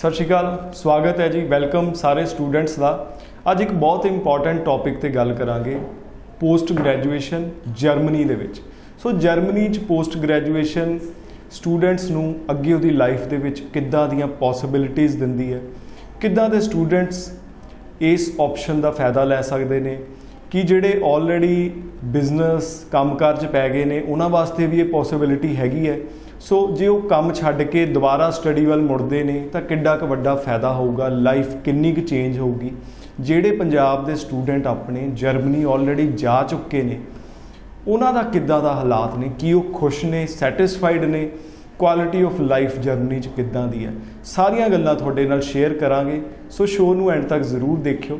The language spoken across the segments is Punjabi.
ਸਤਿ ਸ਼੍ਰੀ ਅਕਾਲ, ਸਵਾਗਤ ਹੈ ਜੀ, ਵੈਲਕਮ ਸਾਰੇ ਸਟੂਡੈਂਟਸ ਦਾ। ਅੱਜ ਇੱਕ ਬਹੁਤ ਇੰਪੋਰਟੈਂਟ ਟੌਪਿਕ ਤੇ ਗੱਲ ਕਰਾਂਗੇ ਪੋਸਟ ਗ੍ਰੈਜੂਏਸ਼ਨ ਜਰਮਨੀ ਦੇ ਵਿੱਚ। ਸੋ ਜਰਮਨੀ 'ਚ ਪੋਸਟ ਗ੍ਰੈਜੂਏਸ਼ਨ ਸਟੂਡੈਂਟਸ ਨੂੰ ਅੱਗੇ ਉਹਦੀ ਲਾਈਫ ਦੇ ਵਿੱਚ ਕਿੱਦਾਂ ਦੀਆਂ ਪੋਸਿਬਿਲਿਟੀਆਂ ਦਿੰਦੀ ਹੈ? ਕਿੱਦਾਂ ਦੇ ਸਟੂਡੈਂਟਸ ਇਸ ਆਪਸ਼ਨ ਦਾ ਫਾਇਦਾ ਲੈ ਸਕਦੇ ਨੇ? ਕਿ ਜਿਹੜੇ ਆਲਰੇਡੀ ਬਿਜ਼ਨਸ ਕੰਮਕਾਰ 'ਚ ਪੈ ਗਏ ਨੇ, ਉਹਨਾਂ ਵਾਸਤੇ ਵੀ ਇਹ ਪੋਸਿਬਿਲਿਟੀ ਹੈਗੀ ਹੈ? ਸੋ ਜੇ ਉਹ ਕੰਮ ਛੱਡ ਕੇ ਦੁਬਾਰਾ ਸਟੱਡੀ ਵੱਲ ਮੁੜਦੇ ਨੇ, ਤਾਂ ਕਿੱਡਾ ਕੁ ਵੱਡਾ ਫਾਇਦਾ ਹੋਊਗਾ ਲਾਈਫ ਕਿੰਨੀ ਕੁ ਚੇਂਜ ਹੋਊਗੀ। ਜਿਹੜੇ ਪੰਜਾਬ ਦੇ ਸਟੂਡੈਂਟ ਆਪਣੇ ਜਰਮਨੀ ਆਲਰੇਡੀ ਜਾ ਚੁੱਕੇ ਨੇ, ਉਹਨਾਂ ਦਾ ਕਿੱਦਾਂ ਦਾ ਹਾਲਾਤ ਨੇ? ਕੀ ਉਹ ਖੁਸ਼ ਨੇ ਸੈਟੀਸਫਾਈਡ ਨੇ? ਕੁਆਲਿਟੀ ਆਫ ਲਾਈਫ ਜਰਮਨੀ ਚ ਕਿੱਦਾਂ ਦੀ ਹੈ? ਸਾਰੀਆਂ ਗੱਲਾਂ ਤੁਹਾਡੇ ਨਾਲ ਸ਼ੇਅਰ ਕਰਾਂਗੇ। ਸੋ ਸ਼ੋਅ ਨੂੰ ਐਂਡ ਤੱਕ ਜ਼ਰੂਰ ਦੇਖਿਓ।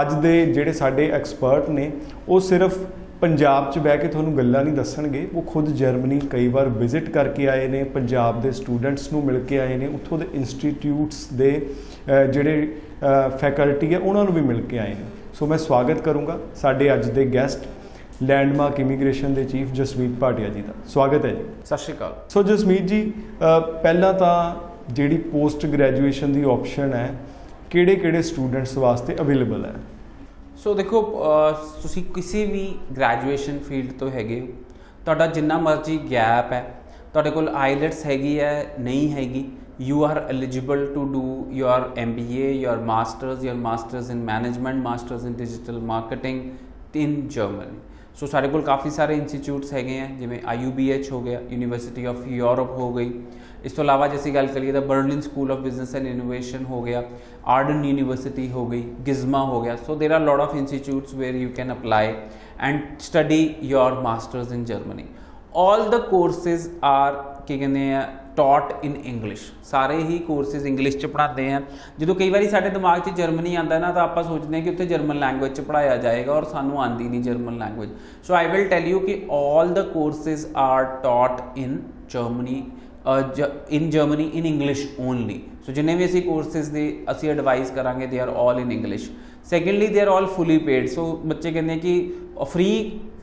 ਅੱਜ ਦੇ ਜਿਹੜੇ ਸਾਡੇ ਐਕਸਪਰਟ ਨੇ, ਉਹ ਸਿਰਫ ਪੰਜਾਬ 'ਚ ਬਹਿ ਕੇ ਤੁਹਾਨੂੰ ਗੱਲਾਂ ਨਹੀਂ ਦੱਸਣਗੇ। ਉਹ ਖੁਦ ਜਰਮਨੀ ਕਈ ਵਾਰ ਵਿਜ਼ਿਟ ਕਰਕੇ ਆਏ ਨੇ ਪੰਜਾਬ ਦੇ ਸਟੂਡੈਂਟਸ ਨੂੰ ਮਿਲ ਕੇ ਆਏ ਨੇ ਉੱਥੋਂ ਦੇ ਇੰਸਟੀਟਿਊਟਸ ਦੇ ਜਿਹੜੇ ਫੈਕਲਟੀ ਹੈ ਉਹਨਾਂ ਨੂੰ ਵੀ ਮਿਲ ਕੇ ਆਏ ਨੇ। ਸੋ ਮੈਂ ਸਵਾਗਤ ਕਰੂੰਗਾ ਸਾਡੇ ਅੱਜ ਦੇ ਗੈਸਟ ਲੈਂਡਮਾਰਕ ਇਮੀਗ੍ਰੇਸ਼ਨ ਦੇ ਚੀਫ ਜਸਮੀਤ ਭਾਟਿਆ ਜੀ ਦਾ। ਸਵਾਗਤ ਹੈ ਜੀ। ਸਤਿ ਸ਼੍ਰੀ ਅਕਾਲ। ਸੋ ਜਸਮੀਤ ਜੀ ਪਹਿਲਾਂ ਤਾਂ ਜਿਹੜੀ ਪੋਸਟ ਗ੍ਰੈਜੂਏਸ਼ਨ ਦੀ ਆਪਸ਼ਨ ਹੈ ਕਿਹੜੇ-ਕਿਹੜੇ ਸਟੂਡੈਂਟਸ ਵਾਸਤੇ ਅਵੇਲੇਬਲ ਹੈ? ਸੋ ਦੇਖੋ ਅਹ, ਤੁਸੀਂ ਕਿਸੇ ਵੀ ਗ੍ਰੈਜੂਏਸ਼ਨ ਫੀਲਡ ਤੋਂ ਹੈਗੇ ਹੋ ਤੁਹਾਡਾ ਜਿੰਨਾ ਮਰਜ਼ੀ ਗੈਪ ਹੈ ਤੁਹਾਡੇ ਕੋਲ ਆਈਲੈਟਸ ਹੈਗੀ ਹੈ ਨਹੀਂ ਹੈਗੀ you are eligible to do your MBA your masters your masters in management masters in digital marketing in Germany ਸੋ ਸਾਡੇ ਕੋਲ ਕਾਫੀ ਸਾਰੇ ਇੰਸਟੀਚਿਊਟਸ ਹੈਗੇ ਆ ਜਿਵੇਂ IUBH ਹੋ ਗਿਆ ਯੂਨੀਵਰਸਿਟੀ ਆਫ ਯੂਰਪ ਹੋ ਗਈ ਇਸ ਤੋਂ ਇਲਾਵਾ ਜੇ ਅਸੀਂ ਗੱਲ ਕਰੀਏ ਤਾਂ Berlin School of Business and Innovation ਹੋ ਗਿਆ ਆਰਡਨ ਯੂਨੀਵਰਸਿਟੀ ਹੋ ਗਈ ਗਿਜ਼ਮਾ ਹੋ ਗਿਆ so there are lot of institutes where you can apply and study your masters in Germany all the courses are ਕੀ ਕਹਿੰਦੇ ਆ ਟੌਟ ਇਨ ਇੰਗਲਿਸ਼ ਸਾਰੇ ਹੀ ਕੋਰਸਿਸ ਇੰਗਲਿਸ਼ ਚ ਪੜ੍ਹਾਉਂਦੇ ਆ। ਜਦੋਂ ਕਈ ਵਾਰੀ ਸਾਡੇ ਦਿਮਾਗ 'ਚ ਜਰਮਨੀ ਆਂਦਾ ਨਾ, ਤਾਂ ਆਪਾਂ ਸੋਚਦੇ ਹਾਂ ਕਿ ਉੱਥੇ ਜਰਮਨ ਲੈਂਗੁਏਜ ਚ ਪੜਾਇਆ ਜਾਏਗਾ ਔਰ ਸਾਨੂੰ ਆਂਦੀ ਨਹੀਂ German language so I will tell you ਕਿ all the courses are taught in Germany in Germany in English only so ਜਿੰਨੇ ਵੀ ਅਸੀਂ ਕੋਰਸਿਸ ਦੇ, ਅਸੀਂ ਐਡਵਾਈਸ ਕਰਾਂਗੇ they are all in English secondly they are all fully paid so ਬੱਚੇ ਕਹਿੰਦੇ ਕਿ ਫ੍ਰੀ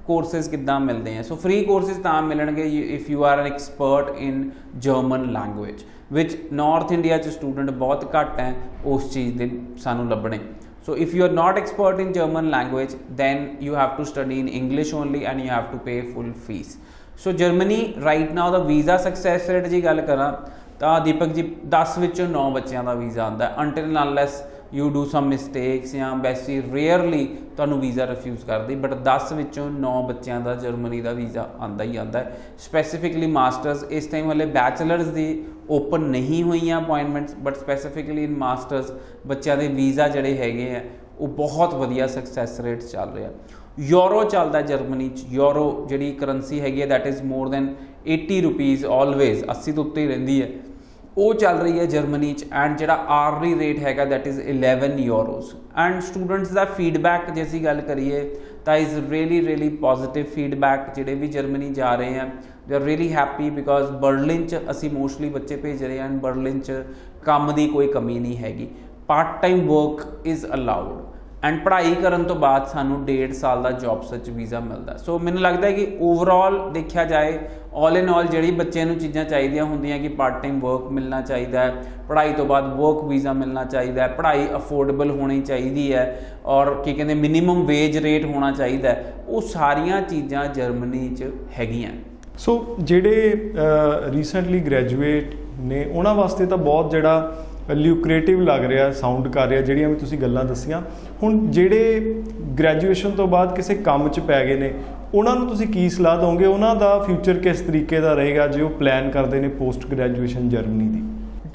ਕੋਰਸਿਸ ਕਿੱਦਾਂ ਮਿਲਦੇ ਆ? ਸੋ ਫ੍ਰੀ ਕੋਰਸਿਸ ਤਾਂ ਮਿਲਣਗੇ if you are an expert in German language which north India ਚ ਸਟੂਡੈਂਟ ਬਹੁਤ ਘੱਟ ਹੈ ਉਸ ਚੀਜ਼ ਦੇ ਸਾਨੂੰ ਲੱਭਣੇ। So if you are not expert in German language, then you have to study in English only and you have to pay full fees. So Germany right now the visa success rate ਜੀ ਗੱਲ ਕਰਾਂ ਤਾਂ ਦੀਪਕ ਜੀ 10 ਵਿੱਚੋਂ 9 ਬੱਚਿਆਂ ਦਾ ਵੀਜ਼ਾ ਆਉਂਦਾ। Until unless you do some mistakes ਜਾਂ ਵੈਸੀ ਰੇਅਰਲੀ ਤੁਹਾਨੂੰ ਵੀਜ਼ਾ ਰਿਫਿਊਜ਼ ਕਰਦੀ ਬਟ 10 ਵਿੱਚੋਂ 9 ਬੱਚਿਆਂ ਦਾ ਜਰਮਨੀ ਦਾ ਵੀਜ਼ਾ ਆਂਦਾ ਹੀ ਆਂਦਾ ਹੈ। ਸਪੈਸੀਫਿਕਲੀ ਮਾਸਟਰਸ ਇਸ ਟਾਈਮ ਹਲੇ ਬੈਚਲਰਸ ਦੀ ਓਪਨ ਨਹੀਂ ਹੋਈਆਂ appointments but specifically in masters ਬੱਚਿਆਂ ਦੇ ਵੀਜ਼ਾ ਜਿਹੜੇ ਹੈਗੇ ਆ, ਉਹ ਬਹੁਤ ਵਧੀਆ ਸਕਸੈਸ ਰੇਟ ਚੱਲ ਰਿਹਾ। ਯੂਰੋ ਚੱਲਦਾ ਜਰਮਨੀ ਚ ਯੂਰੋ ਜਿਹੜੀ ਕਰੰਸੀ ਹੈਗੀ ਹੈ that is more than 80 rupees always 80 ਤੋਂ ਉੱਤੇ ਹੀ ਰਹਿੰਦੀ ਹੈ। ਉਹ ਚੱਲ ਰਹੀ ਹੈ ਜਰਮਨੀ ਚ ਐਂਡ ਜਿਹੜਾ ਆਰਲੀ ਰੇਟ ਹੈਗਾ, that is 11 euros and students the feedback ਜੇ ਅਸੀਂ ਗੱਲ ਕਰੀਏ, ਤਾਂ is really really positive feedback ਜਿਹੜੇ ਵੀ ਜਰਮਨੀ ਜਾ ਰਹੇ ਆ। They are really happy because Berlin ਚ ਅਸੀਂ ਮੋਸਟਲੀ ਬੱਚੇ ਭੇਜ ਰਹੇ ਹਾਂ ਬਰਲਿਨ ਚ ਕੰਮ ਦੀ ਕੋਈ ਕਮੀ ਨਹੀਂ ਹੈਗੀ। Part time work is allowed and ਪੜ੍ਹਾਈ ਕਰਨ ਤੋਂ ਬਾਅਦ ਸਾਨੂੰ 1.5 ਸਾਲ ਦਾ ਜੌਬ ਸਰਚ ਵੀਜ਼ਾ ਮਿਲਦਾ। ਸੋ ਮੈਨੂੰ ਲੱਗਦਾ ਹੈ ਕਿ ਓਵਰਆਲ ਦੇਖਿਆ ਜਾਏ ਆਲ ਇਨ ਆਲ ਜਿਹੜੀ ਬੱਚਿਆਂ ਨੂੰ ਚੀਜ਼ਾਂ ਚਾਹੀਦੀਆਂ ਹੁੰਦੀਆਂ ਕਿ ਪਾਰਟ ਟਾਈਮ ਵਰਕ ਮਿਲਣਾ ਚਾਹੀਦਾ ਹੈ, ਪੜ੍ਹਾਈ ਤੋਂ ਬਾਅਦ ਵਰਕ ਵੀਜ਼ਾ ਮਿਲਣਾ ਚਾਹੀਦਾ ਹੈ, ਪੜ੍ਹਾਈ ਅਫੋਰਡੇਬਲ ਹੋਣੀ ਚਾਹੀਦੀ ਹੈ ਔਰ ਕੀ ਕਹਿੰਦੇ ਮਿਨੀਮਮ ਵੇਜ ਰੇਟ ਹੋਣਾ ਚਾਹੀਦਾ ਹੈ, ਉਹ ਸਾਰੀਆਂ ਚੀਜ਼ਾਂ ਜਰਮਨੀ 'ਚ ਹੈਗੀਆਂ। ਸੋ ਜਿਹੜੇ ਰੀਸੈਂਟਲੀ ਗ੍ਰੈਜੂਏਟ ਨੇ, ਉਹਨਾਂ ਵਾਸਤੇ ਤਾਂ ਬਹੁਤ ਜਿਹੜਾ ਲਿਊਕਰੇਟਿਵ ਲੱਗ ਰਿਹਾ ਸਾਊਂਡ ਕਰ ਰਿਹਾ, ਜਿਹੜੀਆਂ ਵੀ ਤੁਸੀਂ ਗੱਲਾਂ ਦੱਸੀਆਂ। ਹੁਣ ਜਿਹੜੇ ਗ੍ਰੈਜੂਏਸ਼ਨ ਤੋਂ ਬਾਅਦ ਕਿਸੇ ਕੰਮ 'ਚ ਪੈ ਗਏ ਨੇ, ਉਹਨਾਂ ਨੂੰ ਤੁਸੀਂ ਕੀ ਸਲਾਹ ਦੋਗੇ? ਉਹਨਾਂ ਦਾ ਫਿਊਚਰ ਕਿਸ ਤਰੀਕੇ ਦਾ ਰਹੇਗਾ ਜੇ ਉਹ ਪਲਾਨ ਕਰਦੇ ਨੇ ਪੋਸਟ ਗ੍ਰੈਜੂਏਸ਼ਨ ਜਰਮਨੀ ਦੀ?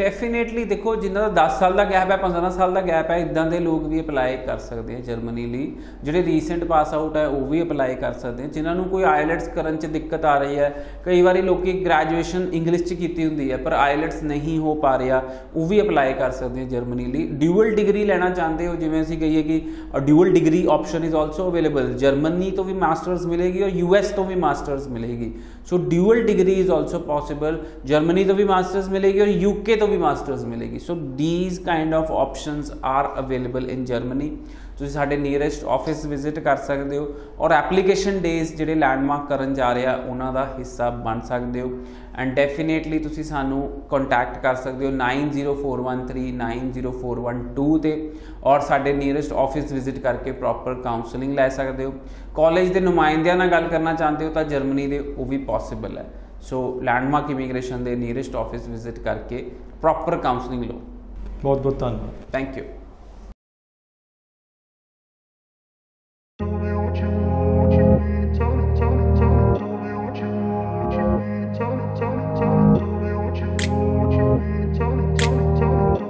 ਡੈਫੀਨੇਟਲੀ ਦੇਖੋ ਜਿਨ੍ਹਾਂ ਦਾ 10 ਸਾਲ ਦਾ ਗੈਪ ਹੈ 15 ਸਾਲ ਦਾ ਗੈਪ ਹੈ ਇਦਾਂ ਦੇ ਲੋਕ ਵੀ ਅਪਲਾਈ ਕਰ ਸਕਦੇ ਆ ਜਰਮਨੀ ਲਈ। ਜਿਹੜੇ ਰੀਸੈਂਟ ਪਾਸ ਆਊਟ ਹੈ, ਉਹ ਵੀ ਅਪਲਾਈ ਕਰ ਸਕਦੇ ਆ। ਜਿਨ੍ਹਾਂ ਨੂੰ ਕੋਈ ਆਈਲੈਟਸ ਕਰਨ 'ਚ ਦਿੱਕਤ ਆ ਰਹੀ ਹੈ, ਕਈ ਵਾਰੀ ਲੋਕੀ ਗ੍ਰੈਜੂਏਸ਼ਨ ਇੰਗਲਿਸ਼ 'ਚ ਕੀਤੀ ਹੁੰਦੀ ਹੈ, ਪਰ ਆਈਲੈਟਸ ਨਹੀਂ ਹੋ ਪਾ ਰਿਹਾ, ਉਹ ਵੀ ਅਪਲਾਈ ਕਰ ਸਕਦੇ ਆ ਜਰਮਨੀ ਲਈ। ਡਿਊਅਲ ਡਿਗਰੀ ਲੈਣਾ ਚਾਹੁੰਦੇ ਹੋ, ਜਿਵੇਂ ਅਸੀਂ ਕਹੀਏ ਕਿ dual degree option is also available Germany ਤੋਂ ਵੀ ਮਾਸਟਰਸ ਮਿਲੇਗੀ ਔਰ ਯੂਐਸ ਤੋਂ ਵੀ ਮਾਸਟਰਸ ਮਿਲੇਗੀ। So dual degree is also possible Germany ਤੋਂ ਵੀ ਮਾਸਟਰਸ ਮਿਲੇਗੀ ਔਰ ਯੂਕੇ ਤੋਂ ਵੀ ਮਾਸਟਰਸ ਮਿਲੇਗੀ। So these kind of options are available in Germany ਤੁਸੀਂ ਸਾਡੇ ਨੀਅਰੈਸਟ ਆਫਿਸ ਵਿਜ਼ਿਟ ਕਰ ਸਕਦੇ ਹੋ ਔਰ ਐਪਲੀਕੇਸ਼ਨ ਡੇਜ਼ ਜਿਹੜੇ ਲੈਂਡਮਾਰਕ ਕਰਨ ਜਾ ਰਿਹਾ ਉਹਨਾਂ ਦਾ ਹਿੱਸਾ ਬਣ ਸਕਦੇ ਹੋ। ਐਂਡ ਡੈਫੀਨੇਟਲੀ ਤੁਸੀਂ ਸਾਨੂੰ ਕੰਟੈਕਟ ਕਰ ਸਕਦੇ ਹੋ 9041390412 ਤੇ ਔਰ ਸਾਡੇ ਨੀਅਰੈਸਟ ਆਫਿਸ ਵਿਜ਼ਿਟ ਕਰਕੇ ਪ੍ਰੋਪਰ ਕਾਉਂਸਲਿੰਗ ਲੈ ਸਕਦੇ ਹੋ। ਕਾਲਜ ਦੇ ਨੁਮਾਇੰਦਿਆਂ ਨਾਲ ਗੱਲ ਕਰਨਾ ਚਾਹੁੰਦੇ ਹੋ ਤਾਂ ਜਰਮਨੀ ਦੇ ਉਹ ਵੀ ਪੋਸੀਬਲ ਹੈ। ਸੋ ਲੈਂਡਮਾਰਕ ਇਮੀਗ੍ਰੇਸ਼ਨ ਦੇ ਨੀਅਰੈਸਟ ਆਫਿਸ ਵਿਜ਼ਿਟ ਕਰਕੇ ਪ੍ਰੋਪਰ ਕਾਉਂਸਲਿੰਗ ਲਓ। ਬਹੁਤ ਬਹੁਤ ਧੰਨਵਾਦ। Thank you